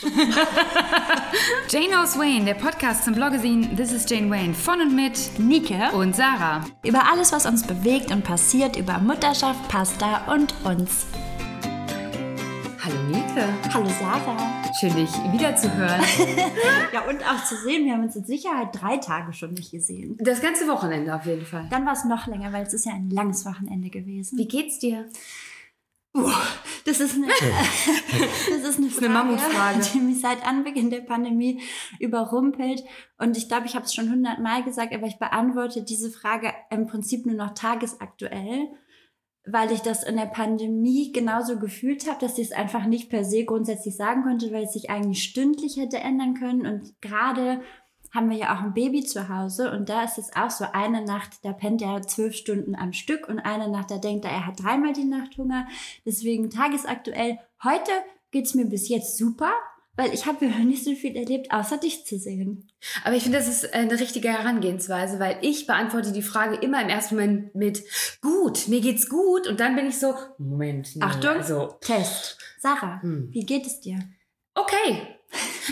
Jane Knows Wayne, der Podcast zum Bloggesin This is Jane Wayne von und mit Nike und Sarah. über alles, was uns bewegt und passiert, über Mutterschaft, Pasta und uns. Hallo Nike. Hallo Sarah. Schön, dich wiederzuhören. Ja, und auch zu sehen, wir haben uns mit Sicherheit drei Tage schon nicht gesehen. Das ganze Wochenende auf jeden Fall. Dann war es noch länger, weil es ist ja ein langes Wochenende gewesen. Wie geht's dir? Das ist eine, das ist eine, Frage, eine Mammutfrage. die mich seit Anbeginn der Pandemie überrumpelt. Und ich glaube, ich habe es schon hundertmal gesagt, aber ich beantworte diese Frage im Prinzip nur noch tagesaktuell, weil ich das in der Pandemie genauso gefühlt habe, dass ich es einfach nicht per se grundsätzlich sagen konnte, weil es sich eigentlich stündlich hätte ändern können. Und gerade haben wir ja auch ein Baby zu Hause und da ist es auch so, eine Nacht, da pennt er zwölf Stunden am Stück und eine Nacht, da denkt er, er hat dreimal die Nacht Hunger. Deswegen tagesaktuell, heute geht's mir bis jetzt super, weil ich habe nicht so viel erlebt, außer dich zu sehen. Aber ich finde, das ist eine richtige Herangehensweise, weil ich beantworte die Frage immer im ersten Moment mit gut, mir geht's gut und dann bin ich so, Moment, nee, Achtung, also Test. Sarah, Hm. wie geht es dir? Okay.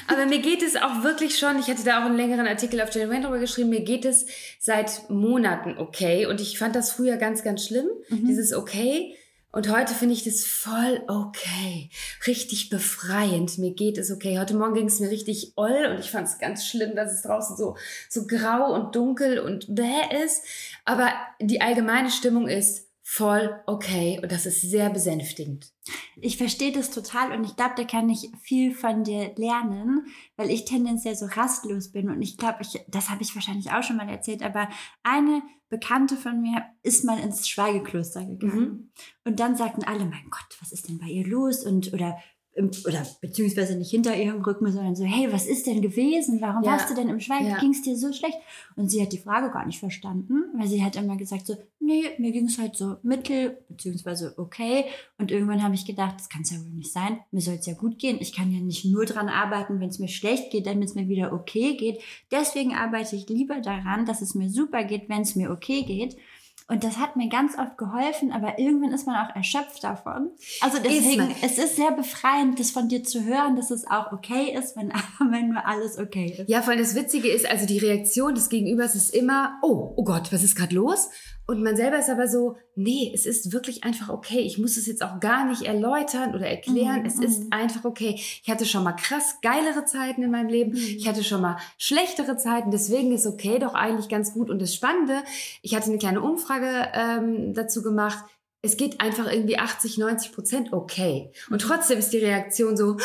Aber mir geht es auch wirklich schon, ich hatte da auch einen längeren Artikel auf Jane Wayne drüber geschrieben, mir geht es seit Monaten okay. Und ich fand das früher ganz, ganz schlimm, dieses okay. Und heute finde ich das voll okay. Richtig befreiend. Mir geht es okay. Heute Morgen ging es mir richtig oll und ich fand es ganz schlimm, dass es draußen so, so grau und dunkel und bäh ist. Aber die allgemeine Stimmung ist voll okay und das ist sehr besänftigend. Ich verstehe das total und ich glaube, da kann ich viel von dir lernen, weil ich tendenziell so rastlos bin und ich glaube, ich, das habe ich wahrscheinlich auch schon mal erzählt, aber eine Bekannte von mir ist mal ins Schweigekloster gegangen Mhm. und dann sagten alle, mein Gott, was ist denn bei ihr los und oder oder beziehungsweise nicht hinter ihrem Rücken, sondern so, hey, was ist denn gewesen? Warum Ja. warst du denn im Schweigen? Ja. Ging es dir so schlecht? Und sie hat die Frage gar nicht verstanden, weil sie hat immer gesagt so, nee, mir ging es halt so mittel, beziehungsweise okay. Und irgendwann habe ich gedacht, das kann es ja wohl nicht sein. Mir soll es ja gut gehen. Ich kann ja nicht nur dran arbeiten, wenn es mir schlecht geht, damit es mir wieder okay geht. Deswegen arbeite ich lieber daran, dass es mir super geht, wenn es mir okay geht. Und das hat mir ganz oft geholfen, aber irgendwann ist man auch erschöpft davon. Also deswegen, man. es ist sehr befreiend, das von dir zu hören, dass es auch okay ist, wenn, wenn nur alles okay ist. Ja, vor allem das Witzige ist, also die Reaktion des Gegenübers ist immer, oh, oh Gott, was ist gerade los? Und man selber ist aber so, nee, es ist wirklich einfach okay. Ich muss es jetzt auch gar nicht erläutern oder erklären. Mhm, Es ist mhm. einfach okay. Ich hatte schon mal krass geilere Zeiten in meinem Leben. Mhm. Ich hatte schon mal schlechtere Zeiten. Deswegen ist okay doch eigentlich ganz gut. Und das Spannende, ich hatte eine kleine Umfrage ähm, dazu gemacht. Es geht einfach irgendwie 80, 90 Prozent okay. Und Mhm. trotzdem ist die Reaktion so,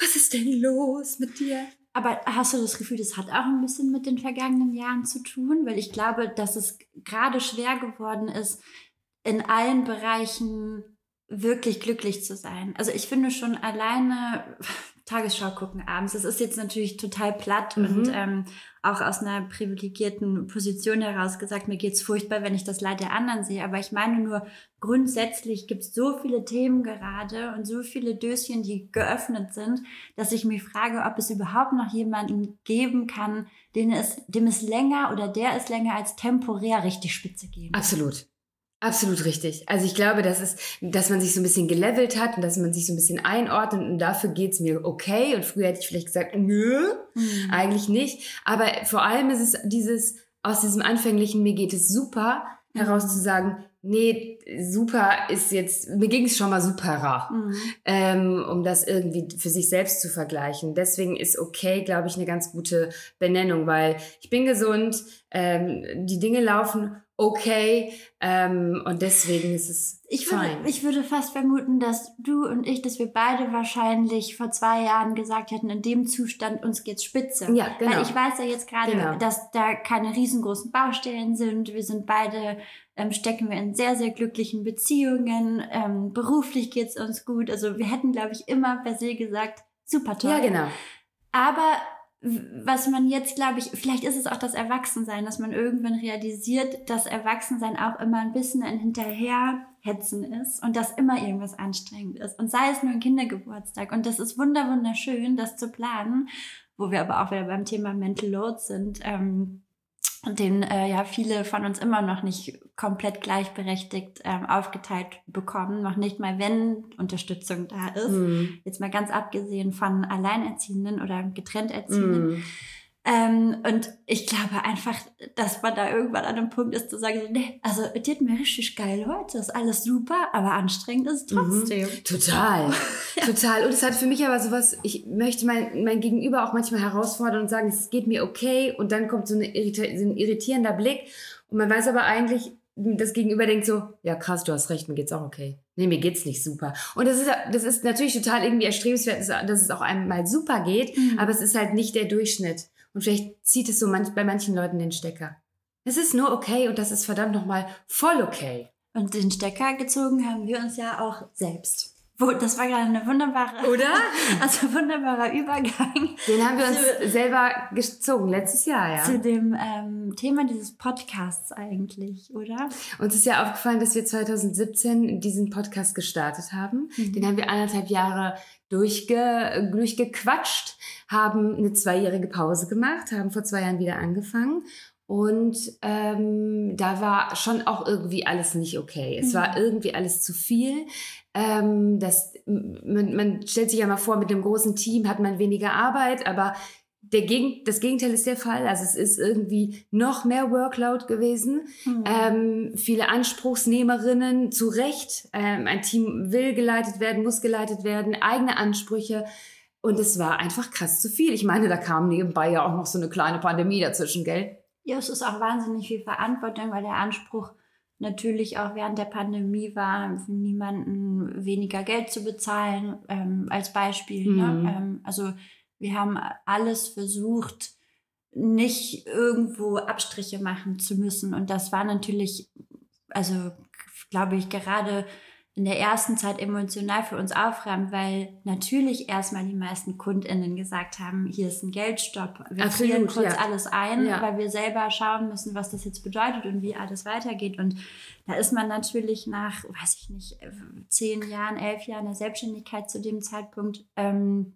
was ist denn los mit dir? Aber hast du das Gefühl, das hat auch ein bisschen mit den vergangenen Jahren zu tun? Weil ich glaube, dass es gerade schwer geworden ist, in allen Bereichen wirklich glücklich zu sein. Also ich finde schon alleine Tagesschau gucken abends, das ist jetzt natürlich total platt Mhm. und ähm, auch aus einer privilegierten Position heraus gesagt, mir geht's furchtbar, wenn ich das Leid der anderen sehe. Aber ich meine nur, grundsätzlich gibt's so viele Themen gerade und so viele Döschen, die geöffnet sind, dass ich mich frage, ob es überhaupt noch jemanden geben kann, den es, dem es länger oder der es länger als temporär richtig spitze gehen. Absolut. Absolut richtig. Also ich glaube, das ist, dass man sich so ein bisschen gelevelt hat und dass man sich so ein bisschen einordnet und dafür geht's mir okay. Und früher hätte ich vielleicht gesagt, nö, Mhm. eigentlich nicht. Aber vor allem ist es dieses, aus diesem anfänglichen, mir geht es super, heraus zu sagen, nee, super ist jetzt, mir ging es schon mal superer Mhm. ähm, um das irgendwie für sich selbst zu vergleichen. Deswegen ist okay, glaube ich, eine ganz gute Benennung, weil ich bin gesund, ähm, die Dinge laufen okay ähm, und deswegen ist es Ich würde, fein. ich würde fast vermuten, dass du und ich, dass wir beide wahrscheinlich vor zwei Jahren gesagt hätten, in dem Zustand uns geht's spitze. Ja, genau. Weil ich weiß ja jetzt gerade, Genau. dass da keine riesengroßen Baustellen sind. Wir sind beide, ähm, stecken wir in sehr, sehr glücklichen Beziehungen. Ähm, beruflich geht's uns gut. Also wir hätten, glaube ich, immer per se gesagt, super toll. ja, genau. Aber was man jetzt, glaube ich, vielleicht ist es auch das Erwachsensein, dass man irgendwann realisiert, dass Erwachsensein auch immer ein bisschen ein Hinterherhetzen ist und dass immer irgendwas anstrengend ist. Und sei es nur ein Kindergeburtstag. Und das ist wunder wunderschön, das zu planen, wo wir aber auch wieder beim Thema Mental Load sind. Ähm, den äh, ja viele von uns immer noch nicht komplett gleichberechtigt ähm, aufgeteilt bekommen, noch nicht mal wenn Unterstützung da ist. Mhm. Jetzt mal ganz abgesehen von Alleinerziehenden oder getrennt Erziehenden. Mhm. Ähm, und ich glaube einfach, dass man da irgendwann an einem Punkt ist, zu sagen, nee, also es geht mir richtig geil heute, ist alles super, aber anstrengend ist trotzdem. Mhm. Total, ja. total. Und es hat für mich aber sowas, ich möchte mein, mein Gegenüber auch manchmal herausfordern und sagen, es geht mir okay und dann kommt so, eine so ein irritierender Blick und man weiß aber eigentlich, das Gegenüber denkt so, ja krass, du hast recht, mir geht's auch okay. Nee, mir geht's nicht super. Und das ist, das ist natürlich total irgendwie erstrebenswert, dass es auch einem mal super geht, mhm. aber es ist halt nicht der Durchschnitt. Und vielleicht zieht es so manch, bei manchen Leuten den Stecker. Es ist nur okay und das ist verdammt nochmal voll okay. Und den Stecker gezogen haben wir uns ja auch selbst. Das war gerade eine wunderbare, oder? Also wunderbarer Übergang. Den haben wir uns zu, selber gezogen letztes Jahr, ja. Zu dem ähm, Thema dieses Podcasts eigentlich, oder? Uns ist ja aufgefallen, dass wir 2017 diesen Podcast gestartet haben. Mhm. Den haben wir anderthalb Jahre durchge, durchgequatscht, haben eine zweijährige Pause gemacht, haben vor zwei Jahren wieder angefangen. Und ähm, da war schon auch irgendwie alles nicht okay. Es mhm. war irgendwie alles zu viel. Ähm, das, man, man stellt sich ja mal vor, mit dem großen Team hat man weniger Arbeit, aber der Geg das Gegenteil ist der Fall. Also es ist irgendwie noch mehr Workload gewesen. Mhm. Ähm, viele Anspruchsnehmerinnen, zu Recht. Ähm, ein Team will geleitet werden, muss geleitet werden, eigene Ansprüche. Und es war einfach krass zu viel. Ich meine, da kam nebenbei ja auch noch so eine kleine Pandemie dazwischen, gell? Ja, es ist auch wahnsinnig viel Verantwortung, weil der Anspruch natürlich auch während der Pandemie war, niemanden weniger Geld zu bezahlen, ähm, als Beispiel. Ne? Mhm. Ne? Ähm, also wir haben alles versucht, nicht irgendwo Abstriche machen zu müssen. Und das war natürlich, also glaube ich, gerade in der ersten Zeit emotional für uns aufräumen, weil natürlich erstmal die meisten KundInnen gesagt haben, hier ist ein Geldstopp, wir frieren kurz ja. alles ein, ja. weil wir selber schauen müssen, was das jetzt bedeutet und wie alles weitergeht. Und da ist man natürlich nach, weiß ich nicht, zehn Jahren, elf Jahren der Selbstständigkeit zu dem Zeitpunkt ähm,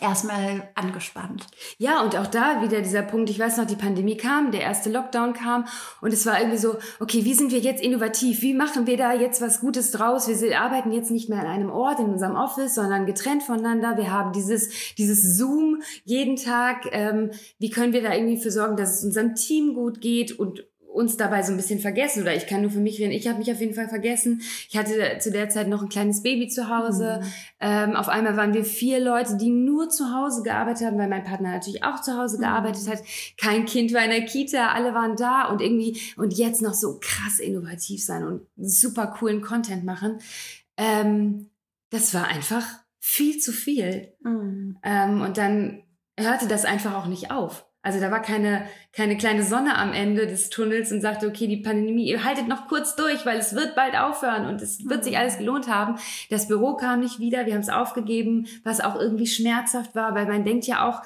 erstmal angespannt. Ja, und auch da wieder dieser Punkt, ich weiß noch, die Pandemie kam, der erste Lockdown kam und es war irgendwie so, okay, wie sind wir jetzt innovativ? Wie machen wir da jetzt was Gutes draus? Wir arbeiten jetzt nicht mehr an einem Ort in unserem Office, sondern getrennt voneinander. Wir haben dieses, dieses Zoom jeden Tag. Ähm, wie können wir da irgendwie für sorgen, dass es unserem Team gut geht und uns dabei so ein bisschen vergessen oder ich kann nur für mich reden. Ich habe mich auf jeden Fall vergessen. Ich hatte zu der Zeit noch ein kleines Baby zu Hause. Mhm. Ähm, auf einmal waren wir vier Leute, die nur zu Hause gearbeitet haben, weil mein Partner natürlich auch zu Hause mhm. gearbeitet hat. Kein Kind war in der Kita, alle waren da und irgendwie und jetzt noch so krass innovativ sein und super coolen Content machen. Ähm, das war einfach viel zu viel. Mhm. Ähm, und dann hörte das einfach auch nicht auf. Also da war keine, keine kleine Sonne am Ende des Tunnels und sagte, okay, die Pandemie, ihr haltet noch kurz durch, weil es wird bald aufhören und es wird sich alles gelohnt haben. Das Büro kam nicht wieder, wir haben es aufgegeben, was auch irgendwie schmerzhaft war, weil man denkt ja auch,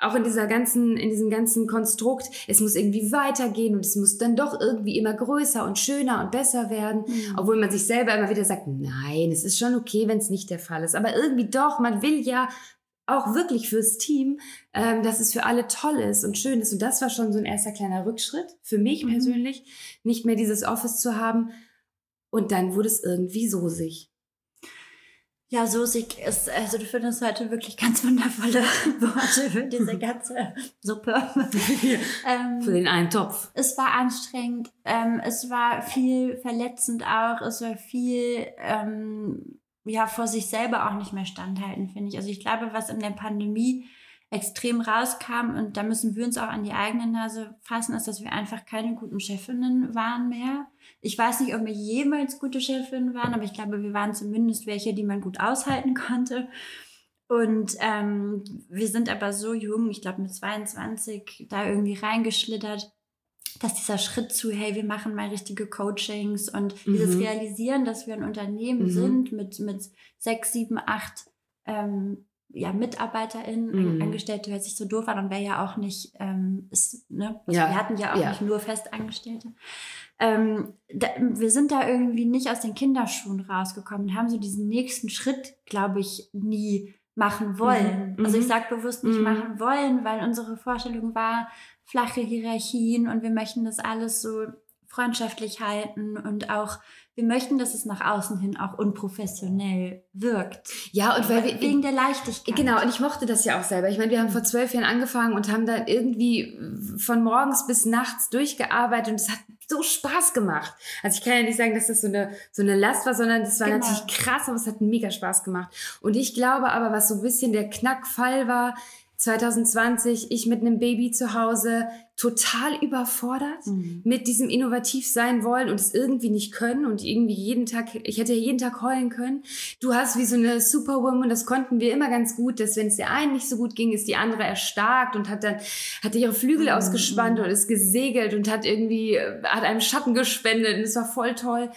auch in dieser ganzen, in diesem ganzen Konstrukt, es muss irgendwie weitergehen und es muss dann doch irgendwie immer größer und schöner und besser werden, mhm. obwohl man sich selber immer wieder sagt, nein, es ist schon okay, wenn es nicht der Fall ist, aber irgendwie doch, man will ja auch wirklich fürs Team, ähm, dass es für alle toll ist und schön ist. Und das war schon so ein erster kleiner Rückschritt für mich mhm. persönlich, nicht mehr dieses Office zu haben. Und dann wurde es irgendwie sosig. Ja, sosig ist, also du findest heute wirklich ganz wundervolle Worte für diese ganze Suppe. ähm, für den einen Topf. Es war anstrengend, ähm, es war viel verletzend auch, es war viel ähm, ja vor sich selber auch nicht mehr standhalten, finde ich. Also ich glaube, was in der Pandemie extrem rauskam und da müssen wir uns auch an die eigene Nase fassen, ist, dass wir einfach keine guten Chefinnen waren mehr. Ich weiß nicht, ob wir jemals gute Chefinnen waren, aber ich glaube, wir waren zumindest welche, die man gut aushalten konnte. Und ähm, wir sind aber so jung, ich glaube mit 22, da irgendwie reingeschlittert dass dieser Schritt zu, hey, wir machen mal richtige Coachings und mhm. dieses Realisieren, dass wir ein Unternehmen mhm. sind mit, mit sechs, sieben, acht ähm, ja, MitarbeiterInnen, mhm. Angestellte hört sich so doof an und wäre ja auch nicht, ähm, ist, ne? Also ja. wir hatten ja auch ja. nicht nur Festangestellte. Ähm, da, wir sind da irgendwie nicht aus den Kinderschuhen rausgekommen, haben so diesen nächsten Schritt, glaube ich, nie machen wollen. Mhm. Also ich Mhm. sage bewusst nicht Mhm. machen wollen, weil unsere Vorstellung war flache Hierarchien und wir möchten das alles so freundschaftlich halten und auch wir möchten, dass es nach außen hin auch unprofessionell wirkt. Ja, und weil wir, wegen der Leichtigkeit. Genau, und ich mochte das ja auch selber. Ich meine, wir haben vor zwölf Jahren angefangen und haben dann irgendwie von morgens bis nachts durchgearbeitet und es hat so Spaß gemacht. Also ich kann ja nicht sagen, dass das so eine, so eine Last war, sondern das war Genau. natürlich krass, aber es hat mega Spaß gemacht. Und ich glaube aber, was so ein bisschen der Knackfall war, 2020, ich mit einem Baby zu Hause, total überfordert Mhm. mit diesem innovativ sein wollen und es irgendwie nicht können und irgendwie jeden Tag, ich hätte jeden Tag heulen können. Du hast wie so eine Superwoman, das konnten wir immer ganz gut, dass wenn es der einen nicht so gut ging, ist die andere erstarkt und hat dann, hatte ihre Flügel Mhm. ausgespannt und ist gesegelt und hat irgendwie, äh, hat einem Schatten gespendet und es war voll toll.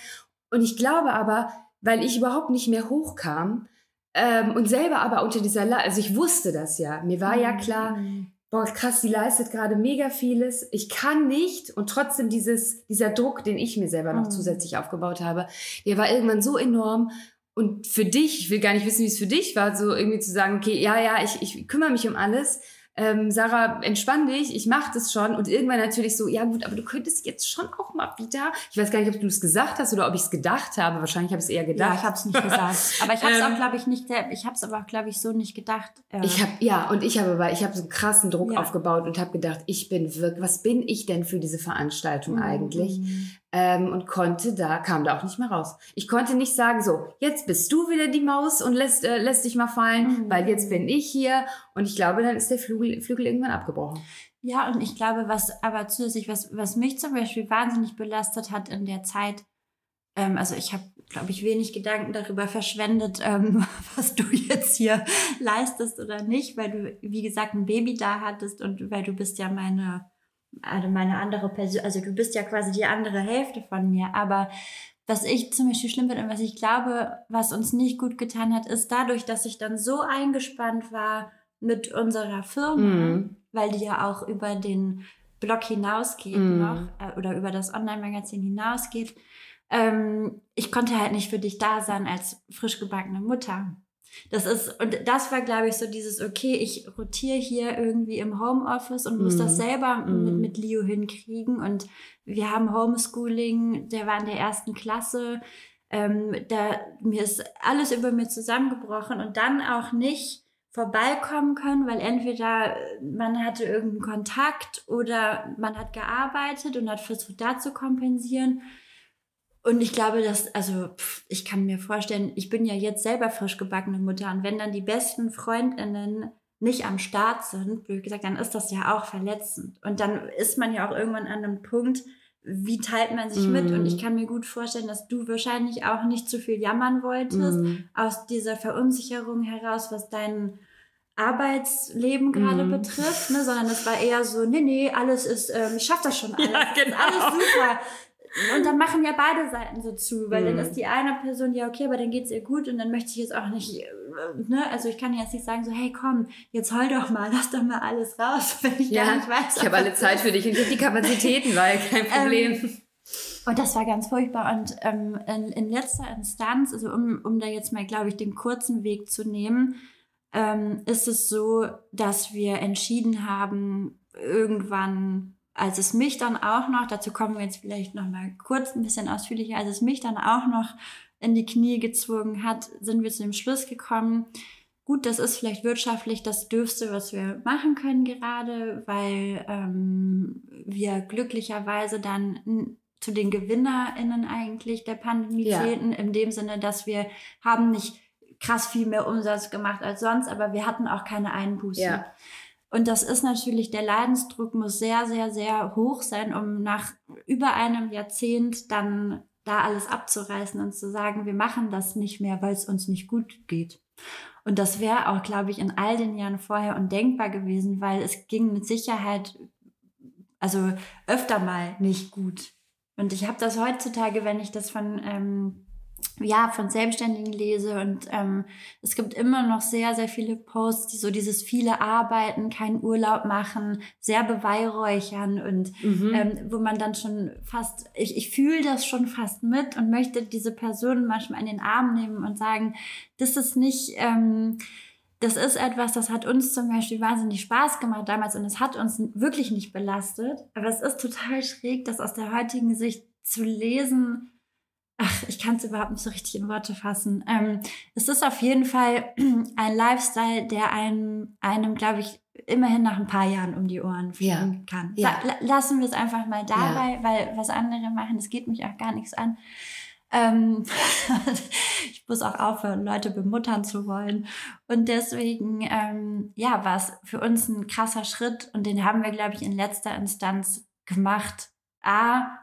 Und ich glaube aber, weil ich überhaupt nicht mehr hochkam, ähm, und selber aber unter dieser, La also ich wusste das ja, mir war ja klar, Mhm. boah, krass, die leistet gerade mega vieles. Ich kann nicht und trotzdem dieses, dieser Druck, den ich mir selber noch Mhm. zusätzlich aufgebaut habe, der war irgendwann so enorm. Und für dich, ich will gar nicht wissen, wie es für dich war, so irgendwie zu sagen, okay, ja, ja, ich, ich kümmere mich um alles. Ähm, Sarah, entspann dich, ich mache das schon. Und irgendwann natürlich so, ja gut, aber du könntest jetzt schon auch mal wieder. Ich weiß gar nicht, ob du es gesagt hast oder ob ich es gedacht habe. Wahrscheinlich habe ich es eher Ja, gedacht. ich habe es nicht gesagt. Aber ich habe es Ähm, auch, glaube ich, nicht. Ich habe es aber glaube ich, so nicht gedacht. Äh, Ich habe ja und ich habe aber ich habe so einen krassen Druck Ja. aufgebaut und habe gedacht, ich bin wirklich, was bin ich denn für diese Veranstaltung Mhm. eigentlich? Ähm, und konnte da kam da auch nicht mehr raus. Ich konnte nicht sagen so, jetzt bist du wieder die Maus und lässt äh, lässt dich mal fallen, Mhm. weil jetzt bin ich hier und ich glaube, dann ist der Flügel, Flügel irgendwann abgebrochen. Ja, und ich glaube, was aber zusätzlich, was, was mich zum Beispiel wahnsinnig belastet hat in der Zeit, ähm, also ich habe, glaube ich, wenig Gedanken darüber verschwendet, ähm, was du jetzt hier leistest oder nicht, weil du, wie gesagt, ein Baby da hattest und weil du bist ja meine, also meine andere Person, also du bist ja quasi die andere Hälfte von mir, aber was ich zum Beispiel schlimm finde und was ich glaube, was uns nicht gut getan hat, ist dadurch, dass ich dann so eingespannt war mit unserer Firma, Mhm. weil die ja auch über den Blog hinausgeht Mhm. noch äh, oder über das Online-Magazin hinausgeht. Ähm, ich konnte halt nicht für dich da sein als frisch gebackene Mutter. Das ist, und das war, glaube ich, so dieses, okay, ich rotiere hier irgendwie im Homeoffice und muss Mhm. das selber Mhm. mit, mit Leo hinkriegen. Und wir haben Homeschooling, der war in der ersten Klasse. Ähm, da, mir ist alles über mir zusammengebrochen und dann auch nicht vorbeikommen können, weil entweder man hatte irgendeinen Kontakt oder man hat gearbeitet und hat versucht, da zu kompensieren. Und ich glaube, dass, also pff, ich kann mir vorstellen, ich bin ja jetzt selber frisch gebackene Mutter und wenn dann die besten Freundinnen nicht am Start sind, blöd gesagt, dann ist das ja auch verletzend. Und dann ist man ja auch irgendwann an einem Punkt, wie teilt man sich mit? Mhm. Und ich kann mir gut vorstellen, dass du wahrscheinlich auch nicht zu viel jammern wolltest, Mhm. aus dieser Verunsicherung heraus, was dein Arbeitsleben gerade Mhm. betrifft, ne? sondern es war eher so, nee, nee, alles ist, ähm, ich schaff das schon alles, Ja, genau. alles super. Und dann machen ja beide Seiten so zu, weil Mhm. dann ist die eine Person, ja, okay, aber dann geht's ihr gut und dann möchte ich jetzt auch nicht, äh, ne, also ich kann jetzt nicht sagen so, hey, komm, jetzt heul doch mal, lass doch mal alles raus, wenn ich Ja, gar nicht weiß. ich habe alle Zeit für dich und ich habe die Kapazitäten, weil kein Problem. Und das war ganz furchtbar. Und ähm, in, in letzter Instanz, also um, um da jetzt mal, glaube ich, den kurzen Weg zu nehmen, ähm, ist es so, dass wir entschieden haben, irgendwann, als es mich dann auch noch, dazu kommen wir jetzt vielleicht noch mal kurz ein bisschen ausführlicher, als es mich dann auch noch in die Knie gezwungen hat, sind wir zu dem Schluss gekommen, gut, das ist vielleicht wirtschaftlich das Dürfste, was wir machen können gerade, weil ähm, wir glücklicherweise dann zu den GewinnerInnen eigentlich der Pandemie Ja. zählten, in dem Sinne, dass wir haben nicht krass viel mehr Umsatz gemacht als sonst, aber wir hatten auch keine Einbußen. Ja. Und das ist natürlich, der Leidensdruck muss sehr, sehr, sehr hoch sein, um nach über einem Jahrzehnt dann da alles abzureißen und zu sagen, wir machen das nicht mehr, weil es uns nicht gut geht. Und das wäre auch, glaube ich, in all den Jahren vorher undenkbar gewesen, weil es ging mit Sicherheit, also öfter mal nicht gut. Und ich habe das heutzutage, wenn ich das von, ähm, ja, von Selbstständigen lese und ähm, es gibt immer noch sehr, sehr viele Posts, die so dieses viele Arbeiten, keinen Urlaub machen, sehr beweihräuchern und Mhm. ähm, wo man dann schon fast, ich, ich fühle das schon fast mit und möchte diese Person manchmal in den Arm nehmen und sagen, das ist nicht, ähm, das ist etwas, das hat uns zum Beispiel wahnsinnig Spaß gemacht damals und es hat uns wirklich nicht belastet. Aber es ist total schräg, das aus der heutigen Sicht zu lesen. Ach, ich kann es überhaupt nicht so richtig in Worte fassen. Ähm, es ist auf jeden Fall ein Lifestyle, der einem, einem glaube ich, immerhin nach ein paar Jahren um die Ohren fliegen ja. kann. Ja. Lassen wir es einfach mal dabei, ja. weil was andere machen, das geht mich auch gar nichts an. Ähm, ich muss auch aufhören, Leute bemuttern zu wollen. Und deswegen, ähm, ja, war es für uns ein krasser Schritt und den haben wir, glaube ich, in letzter Instanz gemacht. A,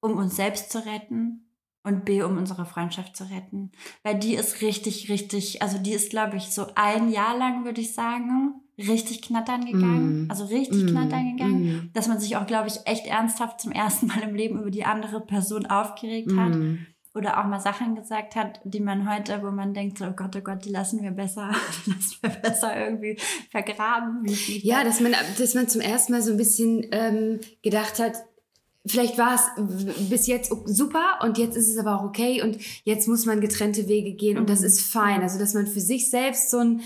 um uns selbst zu retten und B, um unsere Freundschaft zu retten. Weil die ist richtig, richtig, also die ist, glaube ich, so ein Jahr lang, würde ich sagen, richtig knattern gegangen. Mm. Also richtig mm. knattern gegangen. Mm. Dass man sich auch, glaube ich, echt ernsthaft zum ersten Mal im Leben über die andere Person aufgeregt hat. Mm oder auch mal Sachen gesagt hat, die man heute, wo man denkt, oh Gott, oh Gott, die lassen wir besser, die lassen wir besser irgendwie vergraben. ja, dass man, dass man zum ersten Mal so ein bisschen ähm, gedacht hat, vielleicht war es bis jetzt super und jetzt ist es aber auch okay und jetzt muss man getrennte Wege gehen und das mhm. ist fein. Also, dass man für sich selbst so ein,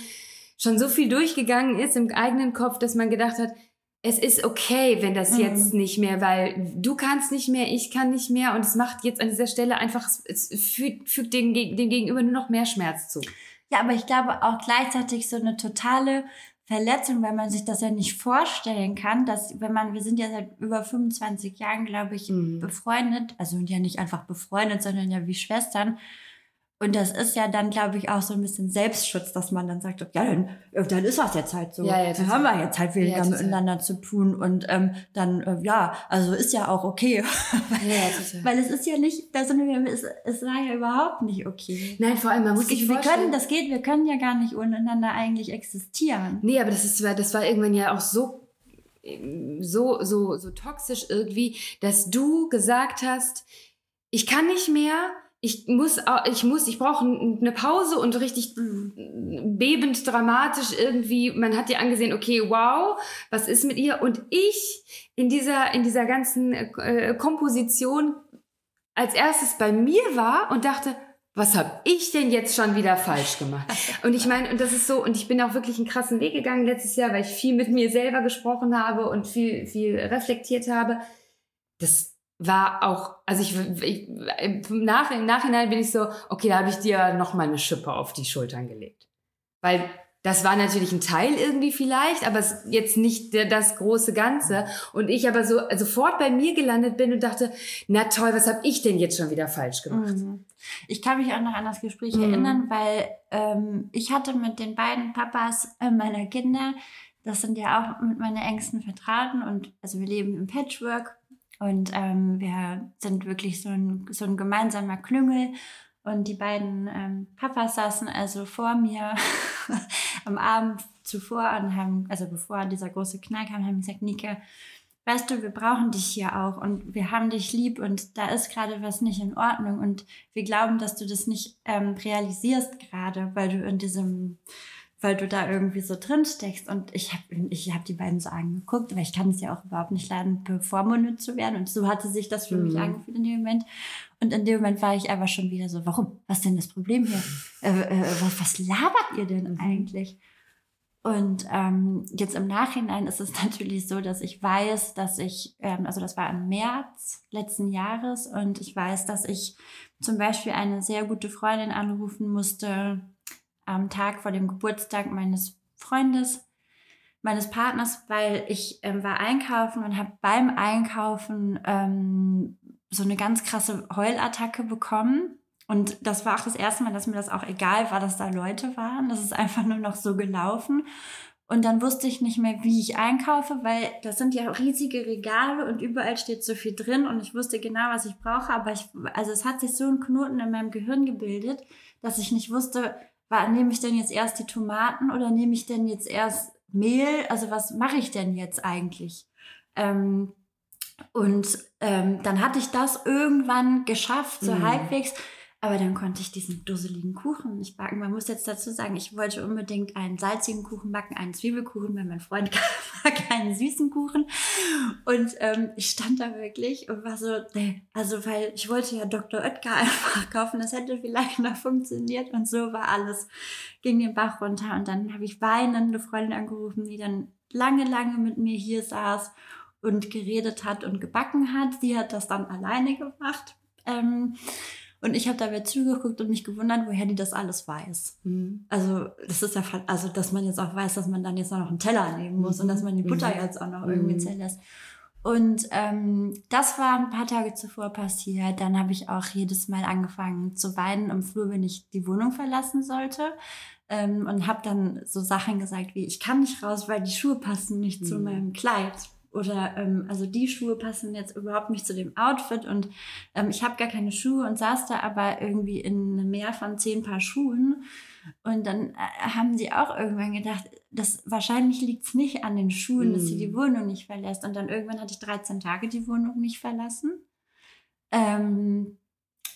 schon so viel durchgegangen ist im eigenen Kopf, dass man gedacht hat, es ist okay, wenn das mhm. jetzt nicht mehr, weil du kannst nicht mehr, ich kann nicht mehr und es macht jetzt an dieser Stelle einfach, es fügt, fügt dem, dem Gegenüber nur noch mehr Schmerz zu. Ja, aber ich glaube auch gleichzeitig so eine totale Verletzung, weil man sich das ja nicht vorstellen kann, dass wenn man, wir sind ja seit über 25 Jahren, glaube ich, mhm. befreundet, also ja nicht einfach befreundet, sondern ja wie Schwestern. Und das ist ja dann, glaube ich, auch so ein bisschen Selbstschutz, dass man dann sagt, ja, dann, dann ist das jetzt halt so. Ja, ja, dann haben wir jetzt halt weniger ja, miteinander zu tun. Und ähm, dann, äh, ja, also ist ja auch okay. ja, Weil es ist ja nicht, da sind wir, es, es war ja überhaupt nicht okay. Nein, vor allem, man muss sich wir können, Das geht, wir können ja gar nicht untereinander eigentlich existieren. Nee, aber das ist, das war irgendwann ja auch so so, so, so toxisch irgendwie, dass du gesagt hast, ich kann nicht mehr, ich muss, ich muss, ich brauche eine Pause und richtig bebend dramatisch irgendwie. Man hat dir angesehen, okay, wow, was ist mit ihr? Und ich in dieser, in dieser ganzen äh, Komposition als erstes bei mir war und dachte, was habe ich denn jetzt schon wieder falsch gemacht? Und ich meine, und das ist so, und ich bin auch wirklich einen krassen Weg gegangen letztes Jahr, weil ich viel mit mir selber gesprochen habe und viel, viel reflektiert habe. Das, war auch, also ich, ich im, Nach, im Nachhinein bin ich so, okay, da habe ich dir noch mal eine Schippe auf die Schultern gelegt. Weil das war natürlich ein Teil irgendwie vielleicht, aber jetzt nicht der, das große Ganze. Und ich aber so sofort bei mir gelandet bin und dachte, na toll, was habe ich denn jetzt schon wieder falsch gemacht? Mhm. Ich kann mich auch noch an das Gespräch mhm. erinnern, weil ähm, ich hatte mit den beiden Papas äh, meiner Kinder, das sind ja auch mit meinen engsten Vertrauten und also wir leben im Patchwork und ähm, wir sind wirklich so ein, so ein gemeinsamer Klüngel. Und die beiden ähm, Papas saßen also vor mir am Abend zuvor und haben, also bevor dieser große Knall kam, haben gesagt, Nike, weißt du, wir brauchen dich hier auch und wir haben dich lieb und da ist gerade was nicht in Ordnung und wir glauben, dass du das nicht ähm, realisierst gerade, weil du in diesem weil du da irgendwie so drin steckst. Und ich habe ich hab die beiden so angeguckt, weil ich kann es ja auch überhaupt nicht lernen, bevormundet zu werden. Und so hatte sich das für mhm. mich angefühlt in dem Moment. Und in dem Moment war ich einfach schon wieder so, warum? Was ist denn das Problem hier? Äh, äh, was, was labert ihr denn mhm. eigentlich? Und ähm, jetzt im Nachhinein ist es natürlich so, dass ich weiß, dass ich, ähm, also das war im März letzten Jahres und ich weiß, dass ich zum Beispiel eine sehr gute Freundin anrufen musste, am Tag vor dem Geburtstag meines Freundes, meines Partners, weil ich ähm, war einkaufen und habe beim Einkaufen ähm, so eine ganz krasse Heulattacke bekommen. Und das war auch das erste Mal, dass mir das auch egal war, dass da Leute waren. Das ist einfach nur noch so gelaufen. Und dann wusste ich nicht mehr, wie ich einkaufe, weil das sind ja riesige Regale und überall steht so viel drin und ich wusste genau, was ich brauche. Aber ich, also es hat sich so ein Knoten in meinem Gehirn gebildet, dass ich nicht wusste, nehme ich denn jetzt erst die Tomaten oder nehme ich denn jetzt erst Mehl? Also was mache ich denn jetzt eigentlich? Ähm, und ähm, dann hatte ich das irgendwann geschafft, so mhm. halbwegs. Aber dann konnte ich diesen dusseligen Kuchen nicht backen. Man muss jetzt dazu sagen, ich wollte unbedingt einen salzigen Kuchen backen, einen Zwiebelkuchen, weil mein Freund mag keinen süßen Kuchen. Und ähm, ich stand da wirklich und war so, also weil ich wollte ja Dr. Oetker einfach kaufen, das hätte vielleicht noch funktioniert. Und so war alles, ging den Bach runter. Und dann habe ich weinende Freundin angerufen, die dann lange, lange mit mir hier saß und geredet hat und gebacken hat. Sie hat das dann alleine gemacht. Ähm, und ich habe dabei zugeguckt und mich gewundert, woher die das alles weiß. Mhm. Also, das ist ja, also, dass man jetzt auch weiß, dass man dann jetzt noch einen Teller nehmen muss mhm. und dass man die Butter mhm. jetzt auch noch irgendwie mhm. zerlässt. Und ähm, das war ein paar Tage zuvor passiert. Dann habe ich auch jedes Mal angefangen zu weinen im Flur, wenn ich die Wohnung verlassen sollte. Ähm, und habe dann so Sachen gesagt wie, ich kann nicht raus, weil die Schuhe passen nicht mhm. zu meinem Kleid. Oder ähm, also die Schuhe passen jetzt überhaupt nicht zu dem Outfit und ähm, ich habe gar keine Schuhe und saß da aber irgendwie in einem Meer von zehn Paar Schuhen. Und dann äh, haben sie auch irgendwann gedacht, das wahrscheinlich liegt es nicht an den Schuhen, mm. dass sie die mm. Wohnung nicht verlässt. Und dann irgendwann hatte ich 13 Tage die Wohnung nicht verlassen. Ähm,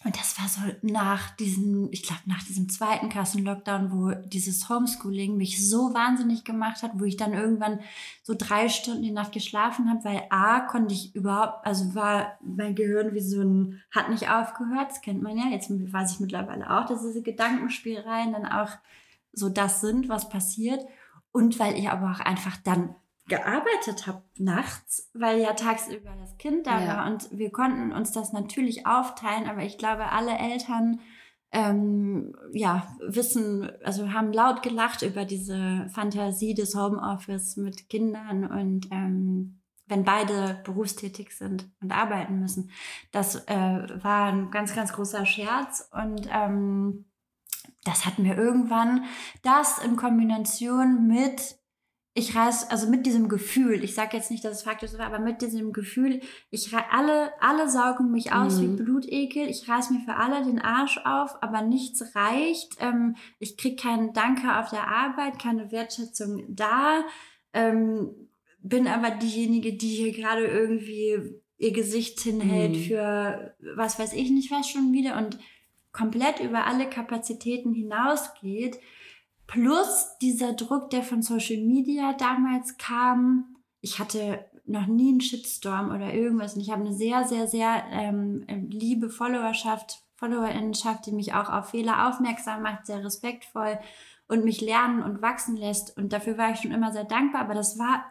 und das war so nach diesem, ich glaube, nach diesem zweiten Kassenlockdown, wo dieses Homeschooling mich so wahnsinnig gemacht hat, wo ich dann irgendwann so drei Stunden die Nacht geschlafen habe, weil A, konnte ich überhaupt, also war mein Gehirn wie so ein, hat nicht aufgehört, das kennt man ja, jetzt weiß ich mittlerweile auch, dass diese Gedankenspielreihen dann auch so das sind, was passiert. Und weil ich aber auch einfach dann gearbeitet habe nachts, weil ja tagsüber das Kind da ja. war und wir konnten uns das natürlich aufteilen, aber ich glaube, alle Eltern ähm, ja, wissen, also haben laut gelacht über diese Fantasie des Homeoffice mit Kindern und ähm, wenn beide berufstätig sind und arbeiten müssen. Das äh, war ein ganz, ganz großer Scherz und ähm, das hat mir irgendwann das in Kombination mit ich reiß, also mit diesem Gefühl, ich sage jetzt nicht, dass es faktisch war, aber mit diesem Gefühl, ich alle, alle saugen mich aus mhm. wie Blutekel, ich reiß mir für alle den Arsch auf, aber nichts reicht. Ähm, ich krieg keinen Danke auf der Arbeit, keine Wertschätzung da. Ähm, bin aber diejenige, die hier gerade irgendwie ihr Gesicht hinhält mhm. für was weiß ich nicht was schon wieder und komplett über alle Kapazitäten hinausgeht. Plus dieser Druck, der von Social Media damals kam. Ich hatte noch nie einen Shitstorm oder irgendwas. Und ich habe eine sehr, sehr, sehr ähm, liebe Followerschaft, Followerinnenschaft, die mich auch auf Fehler aufmerksam macht, sehr respektvoll und mich lernen und wachsen lässt. Und dafür war ich schon immer sehr dankbar. Aber das war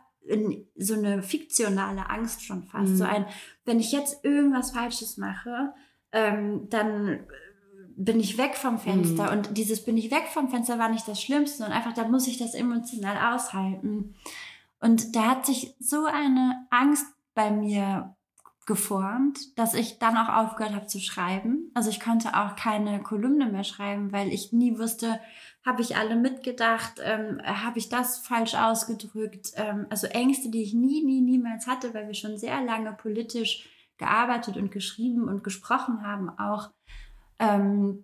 so eine fiktionale Angst schon fast. Mhm. So ein, wenn ich jetzt irgendwas Falsches mache, ähm, dann bin ich weg vom Fenster. Mhm. Und dieses bin ich weg vom Fenster war nicht das Schlimmste, sondern einfach, da muss ich das emotional aushalten. Und da hat sich so eine Angst bei mir geformt, dass ich dann auch aufgehört habe zu schreiben. Also ich konnte auch keine Kolumne mehr schreiben, weil ich nie wusste, habe ich alle mitgedacht, ähm, habe ich das falsch ausgedrückt. Ähm, also Ängste, die ich nie, nie, niemals hatte, weil wir schon sehr lange politisch gearbeitet und geschrieben und gesprochen haben, auch ähm,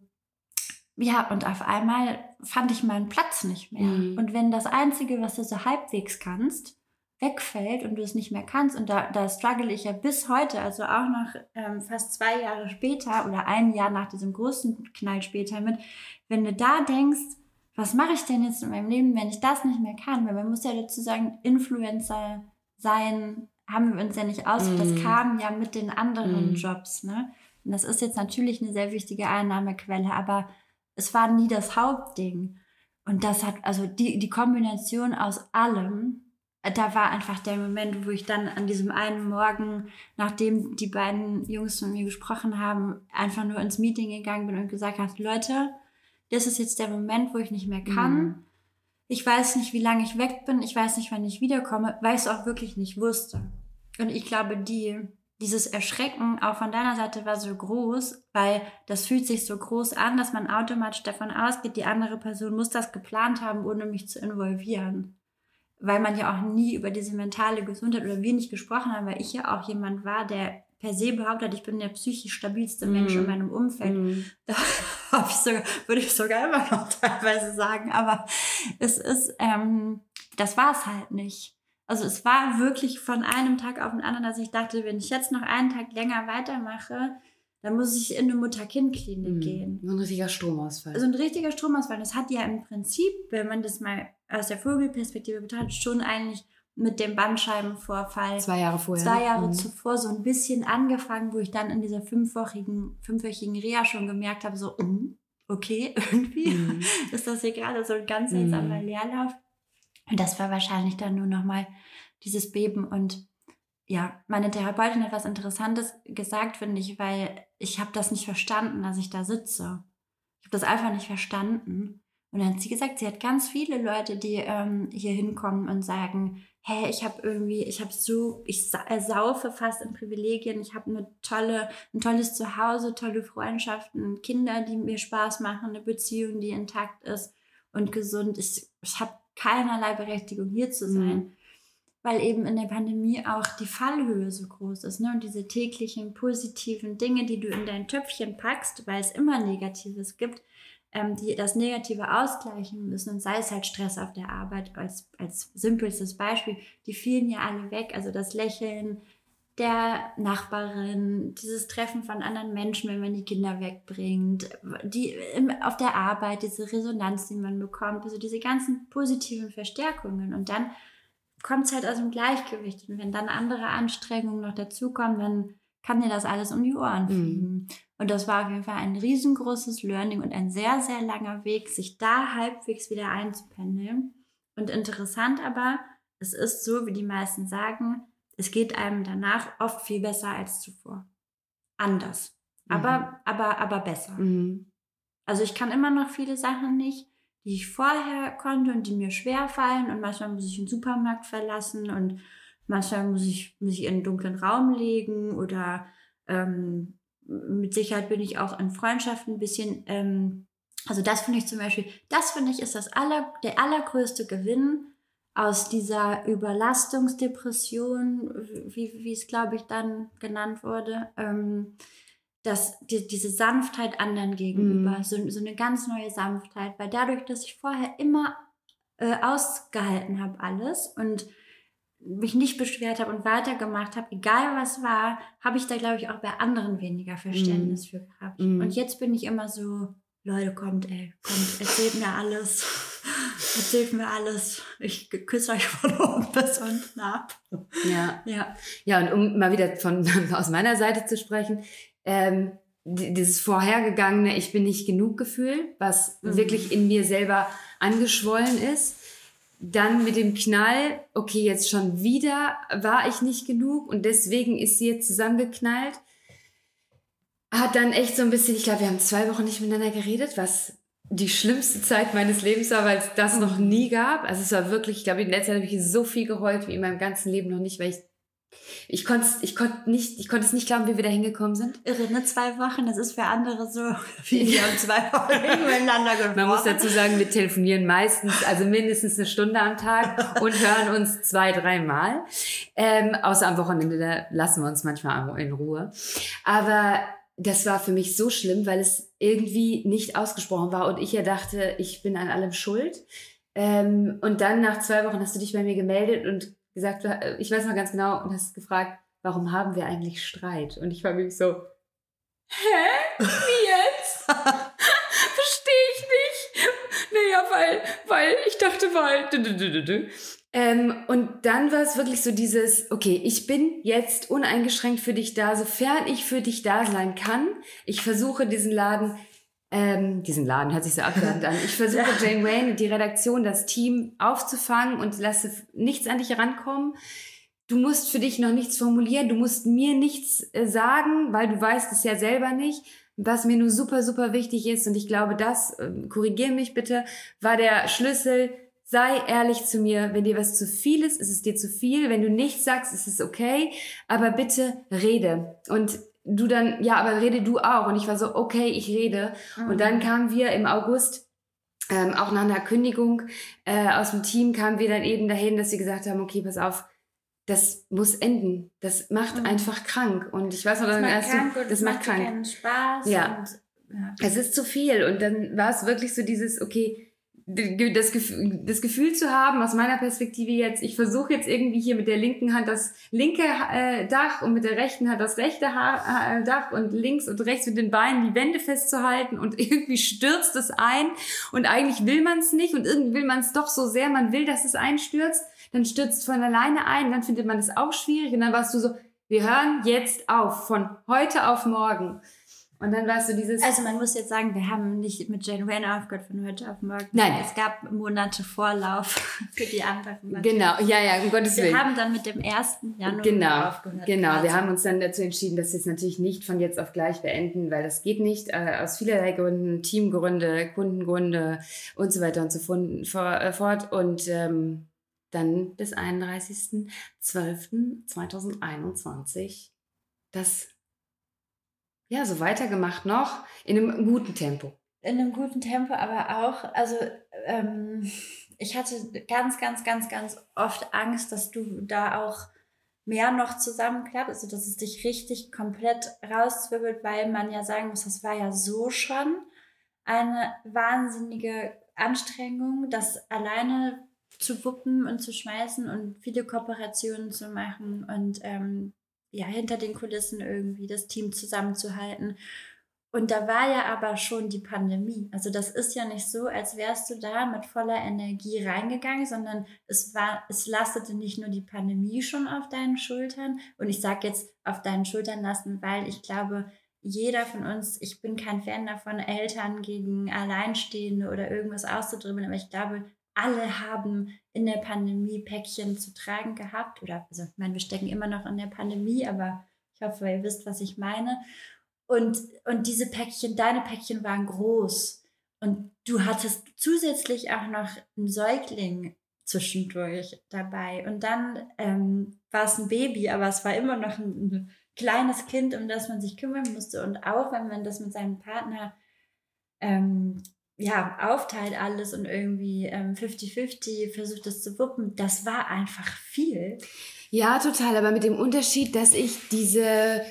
ja, und auf einmal fand ich meinen Platz nicht mehr. Mhm. Und wenn das Einzige, was du so halbwegs kannst, wegfällt und du es nicht mehr kannst, und da, da struggle ich ja bis heute, also auch noch ähm, fast zwei Jahre später oder ein Jahr nach diesem großen Knall später mit, wenn du da denkst, was mache ich denn jetzt in meinem Leben, wenn ich das nicht mehr kann? Weil man muss ja dazu sagen, Influencer sein, haben wir uns ja nicht aus. Mm. Das mhm. kam ja mit den anderen mm. Jobs. Ne? Und das ist jetzt natürlich eine sehr wichtige Einnahmequelle, aber es war nie das Hauptding. Und das hat, also die, die Kombination aus allem, da war einfach der Moment, wo ich dann an diesem einen Morgen, nachdem die beiden Jungs mit mir gesprochen haben, einfach nur ins Meeting gegangen bin und gesagt habe, Leute, das ist jetzt der Moment, wo ich nicht mehr kann. Mhm. Ich weiß nicht, wie lange ich weg bin. Ich weiß nicht, wann ich wiederkomme, weil ich es auch wirklich nicht wusste. Und ich glaube, die dieses Erschrecken auch von deiner Seite war so groß, weil das fühlt sich so groß an, dass man automatisch davon ausgeht, die andere Person muss das geplant haben, ohne mich zu involvieren. Weil man ja auch nie über diese mentale Gesundheit oder wir nicht gesprochen haben, weil ich ja auch jemand war, der per se behauptet, ich bin der psychisch stabilste Mensch mm. in mhm. meinem Umfeld. Mm. Ich sogar, würde ich sogar immer noch teilweise sagen, aber es ist, ähm, das war es halt nicht. Also es war wirklich von einem Tag auf den anderen, dass ich dachte, wenn ich jetzt noch einen Tag länger weitermache, dann muss ich in eine Mutter-Kind-Klinik Mhm. gehen. So ein richtiger Stromausfall. Also ein richtiger Stromausfall. Das hat ja im Prinzip, wenn man das mal aus der Vogelperspektive betrachtet, schon eigentlich mit dem Bandscheibenvorfall zwei Jahre vorher. zwei Jahre Mhm. zuvor so ein bisschen angefangen, wo ich dann in dieser fünfwöchigen, fünfwöchigen Reha schon gemerkt habe, so, mm, okay, irgendwie Mhm. ist das hier gerade so ein ganz Mhm. seltsamer Leerlauf. Und das war wahrscheinlich dann nur nochmal dieses Beben. Und ja, meine Therapeutin hat was Interessantes gesagt, finde ich, weil ich habe das nicht verstanden, dass ich da sitze. Ich habe das einfach nicht verstanden. Und dann hat sie gesagt, sie hat ganz viele Leute, die ähm, hier hinkommen und sagen, hey, ich habe irgendwie, ich habe so, ich sa äh, saufe fast in Privilegien, ich habe eine tolle, ein tolles Zuhause, tolle Freundschaften, Kinder, die mir Spaß machen, eine Beziehung, die intakt ist und gesund. Ich, ich habe keinerlei Berechtigung hier zu sein, Mhm. weil eben in der Pandemie auch die Fallhöhe so groß ist, ne? Und diese täglichen positiven Dinge, die du in dein Töpfchen packst, weil es immer Negatives gibt, ähm, die das Negative ausgleichen müssen und sei es halt Stress auf der Arbeit als, als simpelstes Beispiel, die fielen ja alle weg. Also das Lächeln der Nachbarin, dieses Treffen von anderen Menschen, wenn man die Kinder wegbringt, die auf der Arbeit, diese Resonanz, die man bekommt, also diese ganzen positiven Verstärkungen und dann kommt es halt aus dem Gleichgewicht und wenn dann andere Anstrengungen noch dazukommen, dann kann dir das alles um die Ohren Mhm. fliegen. Und das war auf jeden Fall ein riesengroßes Learning und ein sehr, sehr langer Weg, sich da halbwegs wieder einzupendeln. Und interessant aber, es ist so, wie die meisten sagen, es geht einem danach oft viel besser als zuvor. Anders. Aber, aber, aber besser. Mhm. Also ich kann immer noch viele Sachen nicht, die ich vorher konnte und die mir schwer fallen. Und manchmal muss ich den Supermarkt verlassen und manchmal muss ich mich in einen dunklen Raum legen oder ähm, mit Sicherheit bin ich auch in Freundschaften ein bisschen. Ähm, also das finde ich zum Beispiel, das finde ich ist das aller, der allergrößte Gewinn aus dieser Überlastungsdepression, wie, wie es glaube ich dann genannt wurde. Ähm, dass die, diese Sanftheit anderen gegenüber, Mhm. so, so eine ganz neue Sanftheit, weil dadurch, dass ich vorher immer äh, ausgehalten habe alles und mich nicht beschwert habe und weitergemacht habe, egal was war, habe ich da, glaube ich, auch bei anderen weniger Verständnis für gehabt. Mhm. Und jetzt bin ich immer so, Leute, kommt, ey, kommt, erzählt mir alles. erzählt mir alles. Ich küsse euch von oben bis unten ab. Ja. Ja. Ja, und um mal wieder von aus meiner Seite zu sprechen, ähm, die- dieses vorhergegangene Ich bin nicht genug Gefühl, was Mhm. wirklich in mir selber angeschwollen ist. Dann mit dem Knall, okay, jetzt schon wieder war ich nicht genug und deswegen ist sie jetzt zusammengeknallt. Hat dann echt so ein bisschen, ich glaube, wir haben zwei Wochen nicht miteinander geredet, was die schlimmste Zeit meines Lebens war, weil es das noch nie gab. Also es war wirklich, ich glaube, in letzter Zeit habe ich so viel geheult wie in meinem ganzen Leben noch nicht, weil ich ich konnte ich konnte nicht ich konnte es nicht glauben, wie wir da hingekommen sind. Irre, ne? Zwei Wochen, das ist für andere so, wie wir haben zwei Wochen miteinander gesprochen. Man muss dazu sagen, wir telefonieren meistens, also mindestens eine Stunde am Tag und hören uns zwei, dreimal. Ähm, außer am Wochenende, da lassen wir uns manchmal in Ruhe. Aber das war für mich so schlimm, weil es irgendwie nicht ausgesprochen war und ich ja dachte, ich bin an allem schuld. Ähm, und dann nach zwei Wochen hast du dich bei mir gemeldet und gesagt, äh, ich weiß noch ganz genau, und hast gefragt, warum haben wir eigentlich Streit? Und ich war wirklich so, hä? Wie jetzt? Verstehe ich nicht. Naja, weil, weil ich dachte, weil. Ähm, und dann war es wirklich so dieses, okay, ich bin jetzt uneingeschränkt für dich da, sofern ich für dich da sein kann. Ich versuche diesen Laden, ähm, diesen Laden hört sich so abwertend an. Ich versuche Jane Wayne, die Redaktion, das Team aufzufangen und lasse nichts an dich herankommen. Du musst für dich noch nichts formulieren, du musst mir nichts äh, sagen, weil du weißt es ja selber nicht. Was mir nur super, super wichtig ist, und ich glaube, das, ähm, korrigier mich bitte, war der Schlüssel, sei ehrlich zu mir. Wenn dir was zu viel ist, ist es dir zu viel. Wenn du nichts sagst, ist es okay. Aber bitte rede. Und du dann, ja, aber rede du auch. Und ich war so, okay, ich rede. Und dann kamen wir im August, ähm, auch nach einer Kündigung äh, aus dem Team, kamen wir dann eben dahin, dass wir gesagt haben, okay, pass auf, das muss enden. Das macht Mhm. einfach krank. Und ich weiß noch, das macht erst krank und das macht krank. keinen Spaß. Ja. Und, ja. Es ist zu viel. Und dann war es wirklich so dieses, okay, das Gefühl, das Gefühl zu haben, aus meiner Perspektive jetzt, ich versuche jetzt irgendwie hier mit der linken Hand das linke äh, Dach und mit der rechten Hand das rechte ha äh, Dach und links und rechts mit den Beinen die Wände festzuhalten und irgendwie stürzt es ein und eigentlich will man es nicht und irgendwie will man es doch so sehr, man will, dass es einstürzt, dann stürzt es von alleine ein, dann findet man es auch schwierig und dann warst du so, wir hören jetzt auf, von heute auf morgen. Und dann warst du dieses. Also man muss jetzt sagen, wir haben nicht mit Jane Wayne aufgehört von heute auf morgen. Nein. Es gab Monate Vorlauf für die anderen. Genau, ja, ja, um Gottes wir Willen. Wir haben dann mit dem 1. Januar genau, aufgehört. Genau, quasi. wir haben uns dann dazu entschieden, dass wir es natürlich nicht von jetzt auf gleich beenden, weil das geht nicht. Äh, aus vielerlei Gründen, Teamgründe, Kundengründe und so weiter und so fort. Und ähm, dann bis 31.12.2021 das ja, so weitergemacht noch in einem guten Tempo. In einem guten Tempo, aber auch, also ähm, ich hatte ganz, ganz, ganz, ganz oft Angst, dass du da auch mehr noch zusammenklappt, also dass es dich richtig komplett rauszwirbelt, weil man ja sagen muss, das war ja so schon eine wahnsinnige Anstrengung, das alleine zu wuppen und zu schmeißen und viele Kooperationen zu machen und ähm, ja, hinter den Kulissen irgendwie das Team zusammenzuhalten. Und da war ja aber schon die Pandemie. Also das ist ja nicht so, als wärst du da mit voller Energie reingegangen, sondern es war, es lastete nicht nur die Pandemie schon auf deinen Schultern. Und ich sage jetzt auf deinen Schultern lassen, weil ich glaube, jeder von uns, ich bin kein Fan davon, Eltern gegen Alleinstehende oder irgendwas auszudribbeln, aber ich glaube, alle haben in der Pandemie Päckchen zu tragen gehabt. Oder, also, ich meine, wir stecken immer noch in der Pandemie, aber ich hoffe, ihr wisst, was ich meine. Und, und diese Päckchen, deine Päckchen waren groß. Und du hattest zusätzlich auch noch einen Säugling zwischendurch dabei. Und dann ähm, war es ein Baby, aber es war immer noch ein, ein kleines Kind, um das man sich kümmern musste. Und auch wenn man das mit seinem Partner ähm, ja, aufteilt alles und irgendwie 50-50 ähm, versucht es zu wuppen, das war einfach viel. Ja, total, aber mit dem Unterschied, dass ich diese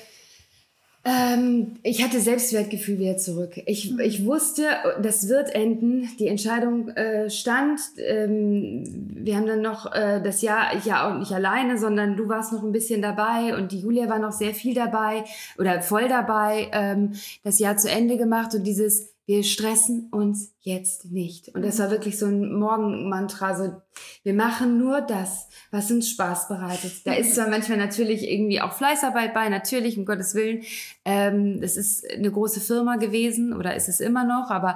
ähm, ich hatte Selbstwertgefühl wieder zurück. Ich, mhm. ich wusste, das wird enden. Die Entscheidung äh, stand. Ähm, wir haben dann noch äh, das Jahr, ich ja auch nicht alleine, sondern du warst noch ein bisschen dabei und die Julia war noch sehr viel dabei oder voll dabei, ähm, das Jahr zu Ende gemacht und dieses wir stressen uns jetzt nicht. Und das war wirklich so ein Morgenmantra, so, wir machen nur das, was uns Spaß bereitet. Da ist zwar manchmal natürlich irgendwie auch Fleißarbeit bei, natürlich, um Gottes Willen. Ähm, das ist eine große Firma gewesen oder ist es immer noch, aber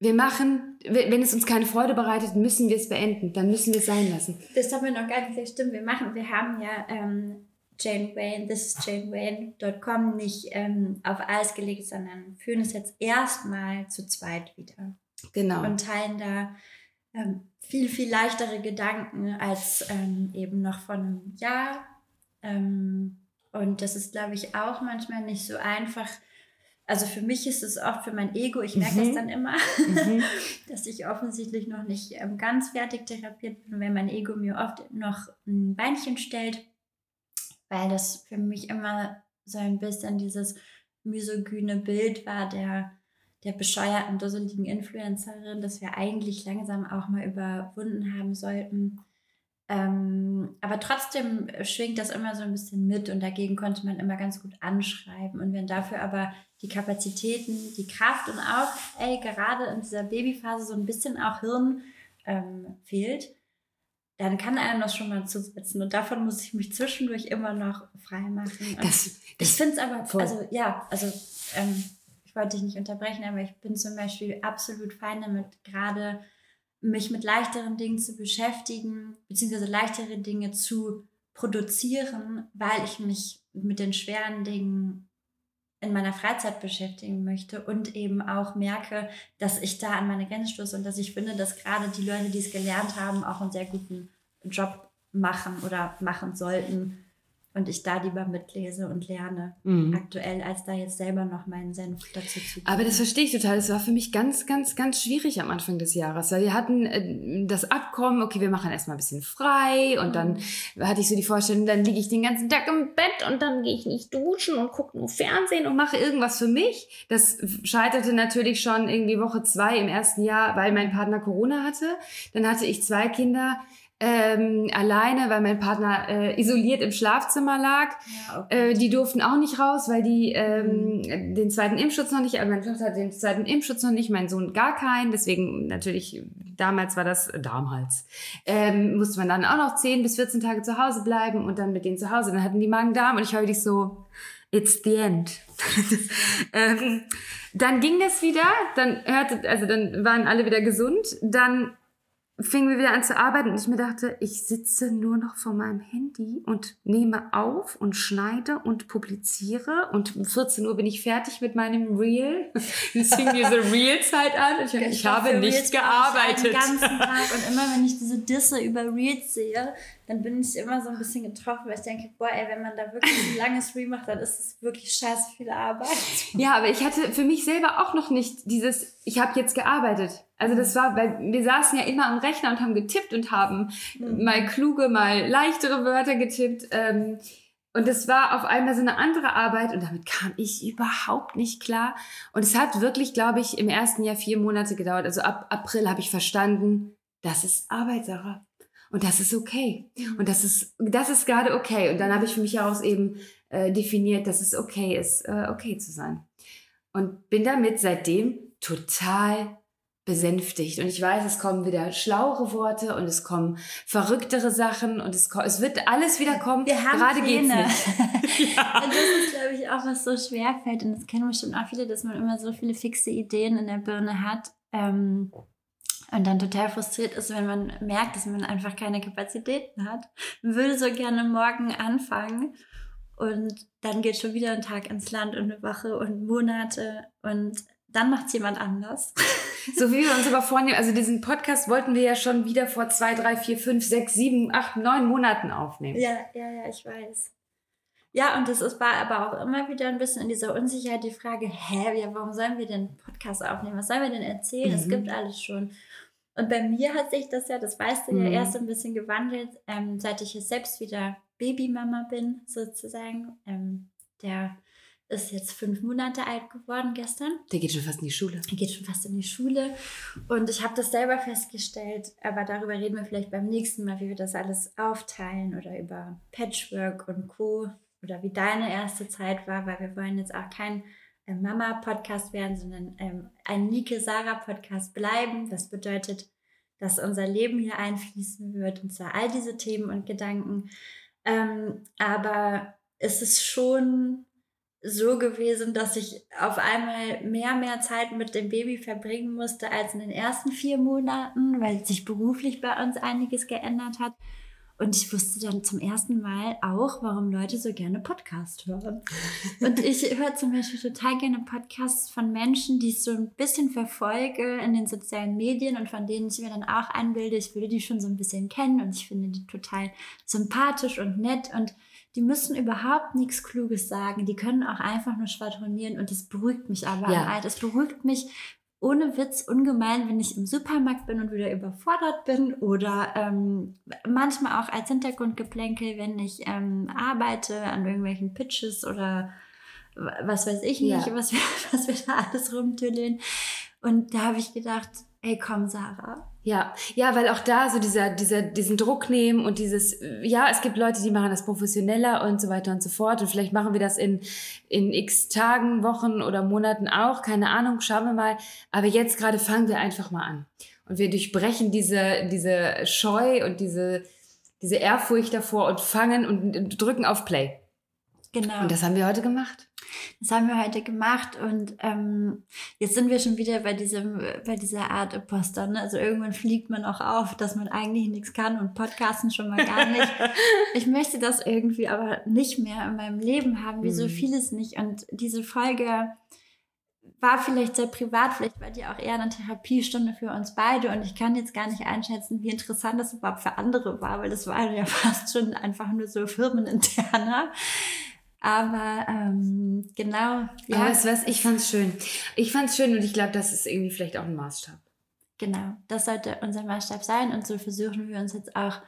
wir machen, wenn es uns keine Freude bereitet, müssen wir es beenden. Dann müssen wir es sein lassen. Das haben wir noch gar nicht gesagt. Stimmt, wir machen, wir haben ja ähm, Jane Wayne, this is janewayne.com nicht ähm, auf Eis gelegt, sondern führen es jetzt erstmal zu zweit wieder. Genau. Und teilen da ähm, viel, viel leichtere Gedanken als ähm, eben noch vor einem Jahr. Ähm, und das ist, glaube ich, auch manchmal nicht so einfach. Also für mich ist es oft für mein Ego, ich merke mhm. das dann immer, mhm. dass ich offensichtlich noch nicht ähm, ganz fertig therapiert bin, wenn mein Ego mir oft noch ein Beinchen stellt weil das für mich immer so ein bisschen dieses misogyne Bild war der, der bescheuerten, dusseligen Influencerin, das wir eigentlich langsam auch mal überwunden haben sollten. Ähm, aber trotzdem schwingt das immer so ein bisschen mit und dagegen konnte man immer ganz gut anschreiben. Und wenn dafür aber die Kapazitäten, die Kraft und auch, ey, gerade in dieser Babyphase so ein bisschen auch Hirn ähm, fehlt, dann kann einem das schon mal zusetzen. Und davon muss ich mich zwischendurch immer noch freimachen. Das, das ich finde es aber, voll. also ja, also ähm, ich wollte dich nicht unterbrechen, aber ich bin zum Beispiel absolut fein damit, gerade mich mit leichteren Dingen zu beschäftigen, beziehungsweise leichtere Dinge zu produzieren, weil ich mich mit den schweren Dingen in meiner Freizeit beschäftigen möchte und eben auch merke, dass ich da an meine Grenze stoße und dass ich finde, dass gerade die Leute, die es gelernt haben, auch einen sehr guten Job machen oder machen sollten, und ich da lieber mitlese und lerne mhm. aktuell, als da jetzt selber noch meinen Senf dazu zu geben. Aber das verstehe ich total. Das war für mich ganz, ganz, ganz schwierig am Anfang des Jahres, weil wir hatten äh, das Abkommen, okay, wir machen erstmal ein bisschen frei und mhm. dann hatte ich so die Vorstellung, dann liege ich den ganzen Tag im Bett und dann gehe ich nicht duschen und gucke nur Fernsehen und mache irgendwas für mich. Das scheiterte natürlich schon irgendwie Woche zwei im ersten Jahr, weil mein Partner Corona hatte. Dann hatte ich zwei Kinder ähm, alleine, weil mein Partner äh, isoliert im Schlafzimmer lag. Ja, okay. äh, die durften auch nicht raus, weil die ähm, mhm. den zweiten Impfschutz noch nicht, also meine Tochter hat den zweiten Impfschutz noch nicht, mein Sohn gar keinen. Deswegen natürlich, damals war das äh, Darmhals. Ähm, musste man dann auch noch 10 bis 14 Tage zu Hause bleiben und dann mit denen zu Hause. Dann hatten die Magen-Darm und ich war wirklich so, it's the end. ähm, dann ging das wieder, dann hörte, also dann waren alle wieder gesund. Dann fingen wir wieder an zu arbeiten und ich mir dachte, ich sitze nur noch vor meinem Handy und nehme auf und schneide und publiziere und um 14 Uhr bin ich fertig mit meinem Reel. Es fing diese Reel-Zeit an. Ich, ich, ich habe nicht Reels gearbeitet. Den ganzen Tag und immer wenn ich diese Disse über Reels sehe, dann bin ich immer so ein bisschen getroffen, weil ich denke, boah, ey, wenn man da wirklich ein langes Reel macht, dann ist es wirklich scheiße viel Arbeit. Ja, aber ich hatte für mich selber auch noch nicht dieses, ich habe jetzt gearbeitet. Also das war, weil wir saßen ja immer am Rechner und haben getippt und haben mhm. mal kluge, mal leichtere Wörter getippt. Ähm, und es war auf einmal so eine andere Arbeit und damit kam ich überhaupt nicht klar. Und es hat wirklich, glaube ich, im ersten Jahr vier Monate gedauert. Also ab April habe ich verstanden, das ist Arbeit, Sarah. Und das ist okay. Und das ist, das ist gerade okay. Und dann habe ich für mich heraus eben äh, definiert, dass es okay ist, äh, okay zu sein. Und bin damit seitdem total besänftigt. Und ich weiß, es kommen wieder schlauere Worte und es kommen verrücktere Sachen und es, es wird alles wieder kommen. Wir haben Gerade Pläne. geht's nicht. ja. Und das ist, glaube ich, auch was so schwer fällt. Und das kennen bestimmt auch viele, dass man immer so viele fixe Ideen in der Birne hat. Ähm, und dann total frustriert ist, wenn man merkt, dass man einfach keine Kapazitäten hat. Man würde so gerne morgen anfangen und dann geht schon wieder ein Tag ins Land und eine Woche und Monate und dann macht es jemand anders. So wie wir uns aber vornehmen, also diesen Podcast wollten wir ja schon wieder vor zwei, drei, vier, fünf, sechs, sieben, acht, neun Monaten aufnehmen. Ja, ja, ja, ich weiß. Ja, und das ist, war aber auch immer wieder ein bisschen in dieser Unsicherheit die Frage, hä, ja, warum sollen wir denn Podcast aufnehmen? Was sollen wir denn erzählen? Es mhm. gibt alles schon. Und bei mir hat sich das ja, das weißt du mhm. ja, erst ein bisschen gewandelt, ähm, seit ich jetzt selbst wieder Babymama bin, sozusagen. Ähm, der ist jetzt fünf Monate alt geworden gestern. Der geht schon fast in die Schule. Der geht schon fast in die Schule. Und ich habe das selber festgestellt, aber darüber reden wir vielleicht beim nächsten Mal, wie wir das alles aufteilen oder über Patchwork und Co. Oder wie deine erste Zeit war, weil wir wollen jetzt auch kein äh, Mama-Podcast werden, sondern ähm, ein Nike-Sarah-Podcast bleiben. Das bedeutet, dass unser Leben hier einfließen wird und zwar all diese Themen und Gedanken. Ähm, aber es ist schon so gewesen, dass ich auf einmal mehr, mehr Zeit mit dem Baby verbringen musste als in den ersten vier Monaten, weil sich beruflich bei uns einiges geändert hat. Und ich wusste dann zum ersten Mal auch, warum Leute so gerne Podcast hören. Und ich höre zum Beispiel total gerne Podcasts von Menschen, die ich so ein bisschen verfolge in den sozialen Medien und von denen ich mir dann auch einbilde, ich würde die schon so ein bisschen kennen und ich finde die total sympathisch und nett und die müssen überhaupt nichts Kluges sagen. Die können auch einfach nur schwadronieren und das beruhigt mich aber. Ja. Das beruhigt mich ohne Witz ungemein, wenn ich im Supermarkt bin und wieder überfordert bin oder ähm, manchmal auch als Hintergrundgeplänkel, wenn ich ähm, arbeite an irgendwelchen Pitches oder was weiß ich nicht, ja. was, wir, was wir da alles rumtüdeln. Und da habe ich gedacht, ey komm Sarah, ja, ja, weil auch da so dieser, dieser, diesen Druck nehmen und dieses, ja, es gibt Leute, die machen das professioneller und so weiter und so fort. Und vielleicht machen wir das in, in x Tagen, Wochen oder Monaten auch. Keine Ahnung, schauen wir mal. Aber jetzt gerade fangen wir einfach mal an. Und wir durchbrechen diese, diese Scheu und diese, diese Ehrfurcht davor und fangen und drücken auf Play. Genau. Und das haben wir heute gemacht. Das haben wir heute gemacht und ähm, jetzt sind wir schon wieder bei diesem, bei dieser Art Imposter. Ne? Also irgendwann fliegt man auch auf, dass man eigentlich nichts kann und Podcasten schon mal gar nicht. ich möchte das irgendwie aber nicht mehr in meinem Leben haben, wie mhm. so vieles nicht. Und diese Folge war vielleicht sehr privat, vielleicht war die auch eher eine Therapiestunde für uns beide und ich kann jetzt gar nicht einschätzen, wie interessant das überhaupt für andere war, weil das war ja fast schon einfach nur so firmeninterner. Aber ähm, genau. Ja. Aber was, ich fand's schön. Ich fand's schön und ich glaube, das ist irgendwie vielleicht auch ein Maßstab. Genau, das sollte unser Maßstab sein und so versuchen wir uns jetzt auch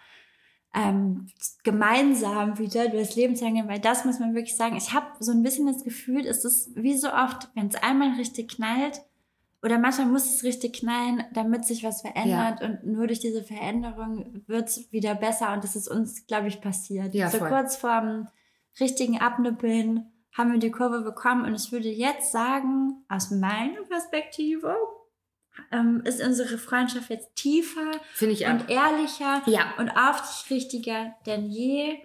ähm, gemeinsam wieder durchs Leben zu hängen, weil das muss man wirklich sagen. Ich habe so ein bisschen das Gefühl, es ist wie so oft, wenn es einmal richtig knallt, oder manchmal muss es richtig knallen, damit sich was verändert. Ja. Und nur durch diese Veränderung wird es wieder besser. Und das ist uns, glaube ich, passiert. Ja, so voll. kurz vorm richtigen Abnippeln haben wir die Kurve bekommen. Und ich würde jetzt sagen, aus meiner Perspektive, ähm, ist unsere Freundschaft jetzt tiefer und ehrlicher ja. und aufrichtiger denn je.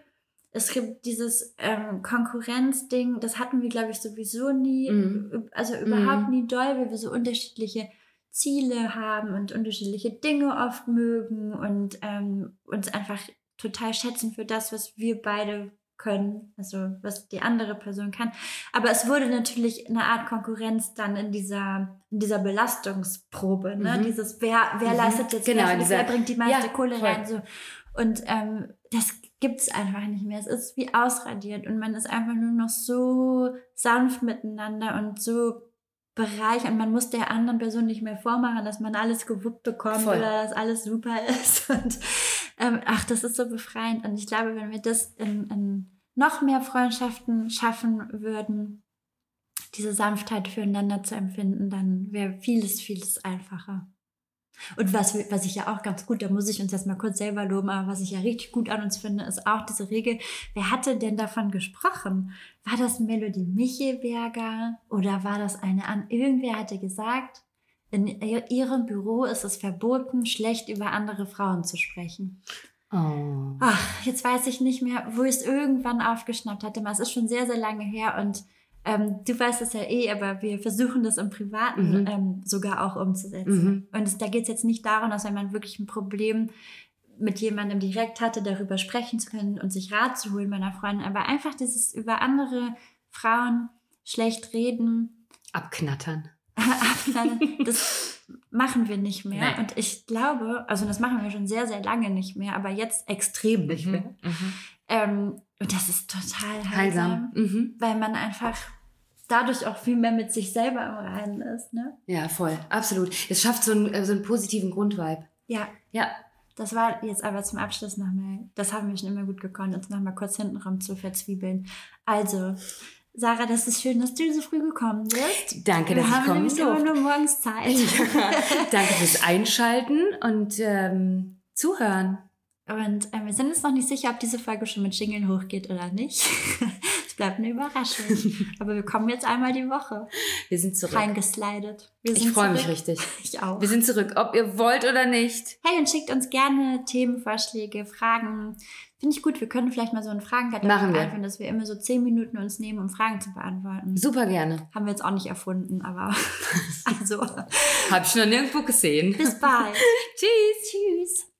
Es gibt dieses ähm, Konkurrenzding, das hatten wir, glaube ich, sowieso nie, mhm. also überhaupt mhm. nie doll, weil wir so unterschiedliche Ziele haben und unterschiedliche Dinge oft mögen und ähm, uns einfach total schätzen für das, was wir beide können, also was die andere Person kann. Aber es wurde natürlich eine Art Konkurrenz dann in dieser, in dieser Belastungsprobe, ne? Mhm. Dieses, wer, wer mhm. leistet jetzt genau, mehr, dieser, wer bringt die meiste ja, Kohle voll. rein. So. Und ähm, das gibt es einfach nicht mehr. Es ist wie ausradiert und man ist einfach nur noch so sanft miteinander und so bereichert. Und man muss der anderen Person nicht mehr vormachen, dass man alles gewuppt bekommt Voll. oder dass alles super ist. Und ähm, ach, das ist so befreiend. Und ich glaube, wenn wir das in, in noch mehr Freundschaften schaffen würden, diese Sanftheit füreinander zu empfinden, dann wäre vieles, vieles einfacher. Und was, was ich ja auch ganz gut, da muss ich uns jetzt mal kurz selber loben, aber was ich ja richtig gut an uns finde, ist auch diese Regel, wer hatte denn davon gesprochen? War das Melodie Michelberger oder war das eine an? Irgendwer hatte gesagt, in ihrem Büro ist es verboten, schlecht über andere Frauen zu sprechen. Oh. Ach, jetzt weiß ich nicht mehr, wo ich es irgendwann aufgeschnappt hatte. Es ist schon sehr, sehr lange her und ähm, du weißt es ja eh, aber wir versuchen das im Privaten mhm. ähm, sogar auch umzusetzen. Mhm. Und es, da geht es jetzt nicht darum, dass wenn man wirklich ein Problem mit jemandem direkt hatte, darüber sprechen zu können und sich Rat zu holen meiner Freundin, aber einfach dieses über andere Frauen schlecht reden. Abknattern. Das machen wir nicht mehr. Nee. Und ich glaube, also das machen wir schon sehr, sehr lange nicht mehr, aber jetzt extrem nicht mhm. mehr. Mhm. Ähm, und das ist total heilsam, heilsam. Mhm. weil man einfach dadurch auch viel mehr mit sich selber im Reinen ist. Ne? Ja, voll, absolut. Es schafft so einen, äh, so einen positiven Grundvibe. Ja. Ja. Das war jetzt aber zum Abschluss nochmal, das haben wir schon immer gut gekonnt, uns nochmal kurz hintenrum zu verzwiebeln. Also, Sarah, das ist schön, dass du so früh gekommen bist. Danke, Wir dass ich kommen durfte. Wir haben nur morgens Zeit. Ja, danke fürs Einschalten und ähm, Zuhören. Und äh, wir sind uns noch nicht sicher, ob diese Folge schon mit Jingeln hochgeht oder nicht. Es bleibt eine Überraschung. Aber wir kommen jetzt einmal die Woche. Wir sind zurück. Reingeslidet. ich freue mich richtig. Ich auch. Wir sind zurück, ob ihr wollt oder nicht. Hey, und schickt uns gerne Themenvorschläge, Fragen. Finde ich gut. Wir können vielleicht mal so einen Fragenkatalog einführen, dass wir immer so zehn Minuten uns nehmen, um Fragen zu beantworten. Super gerne. Haben wir jetzt auch nicht erfunden, aber also. Hab ich noch nirgendwo gesehen. Bis bald. Tschüss. Tschüss.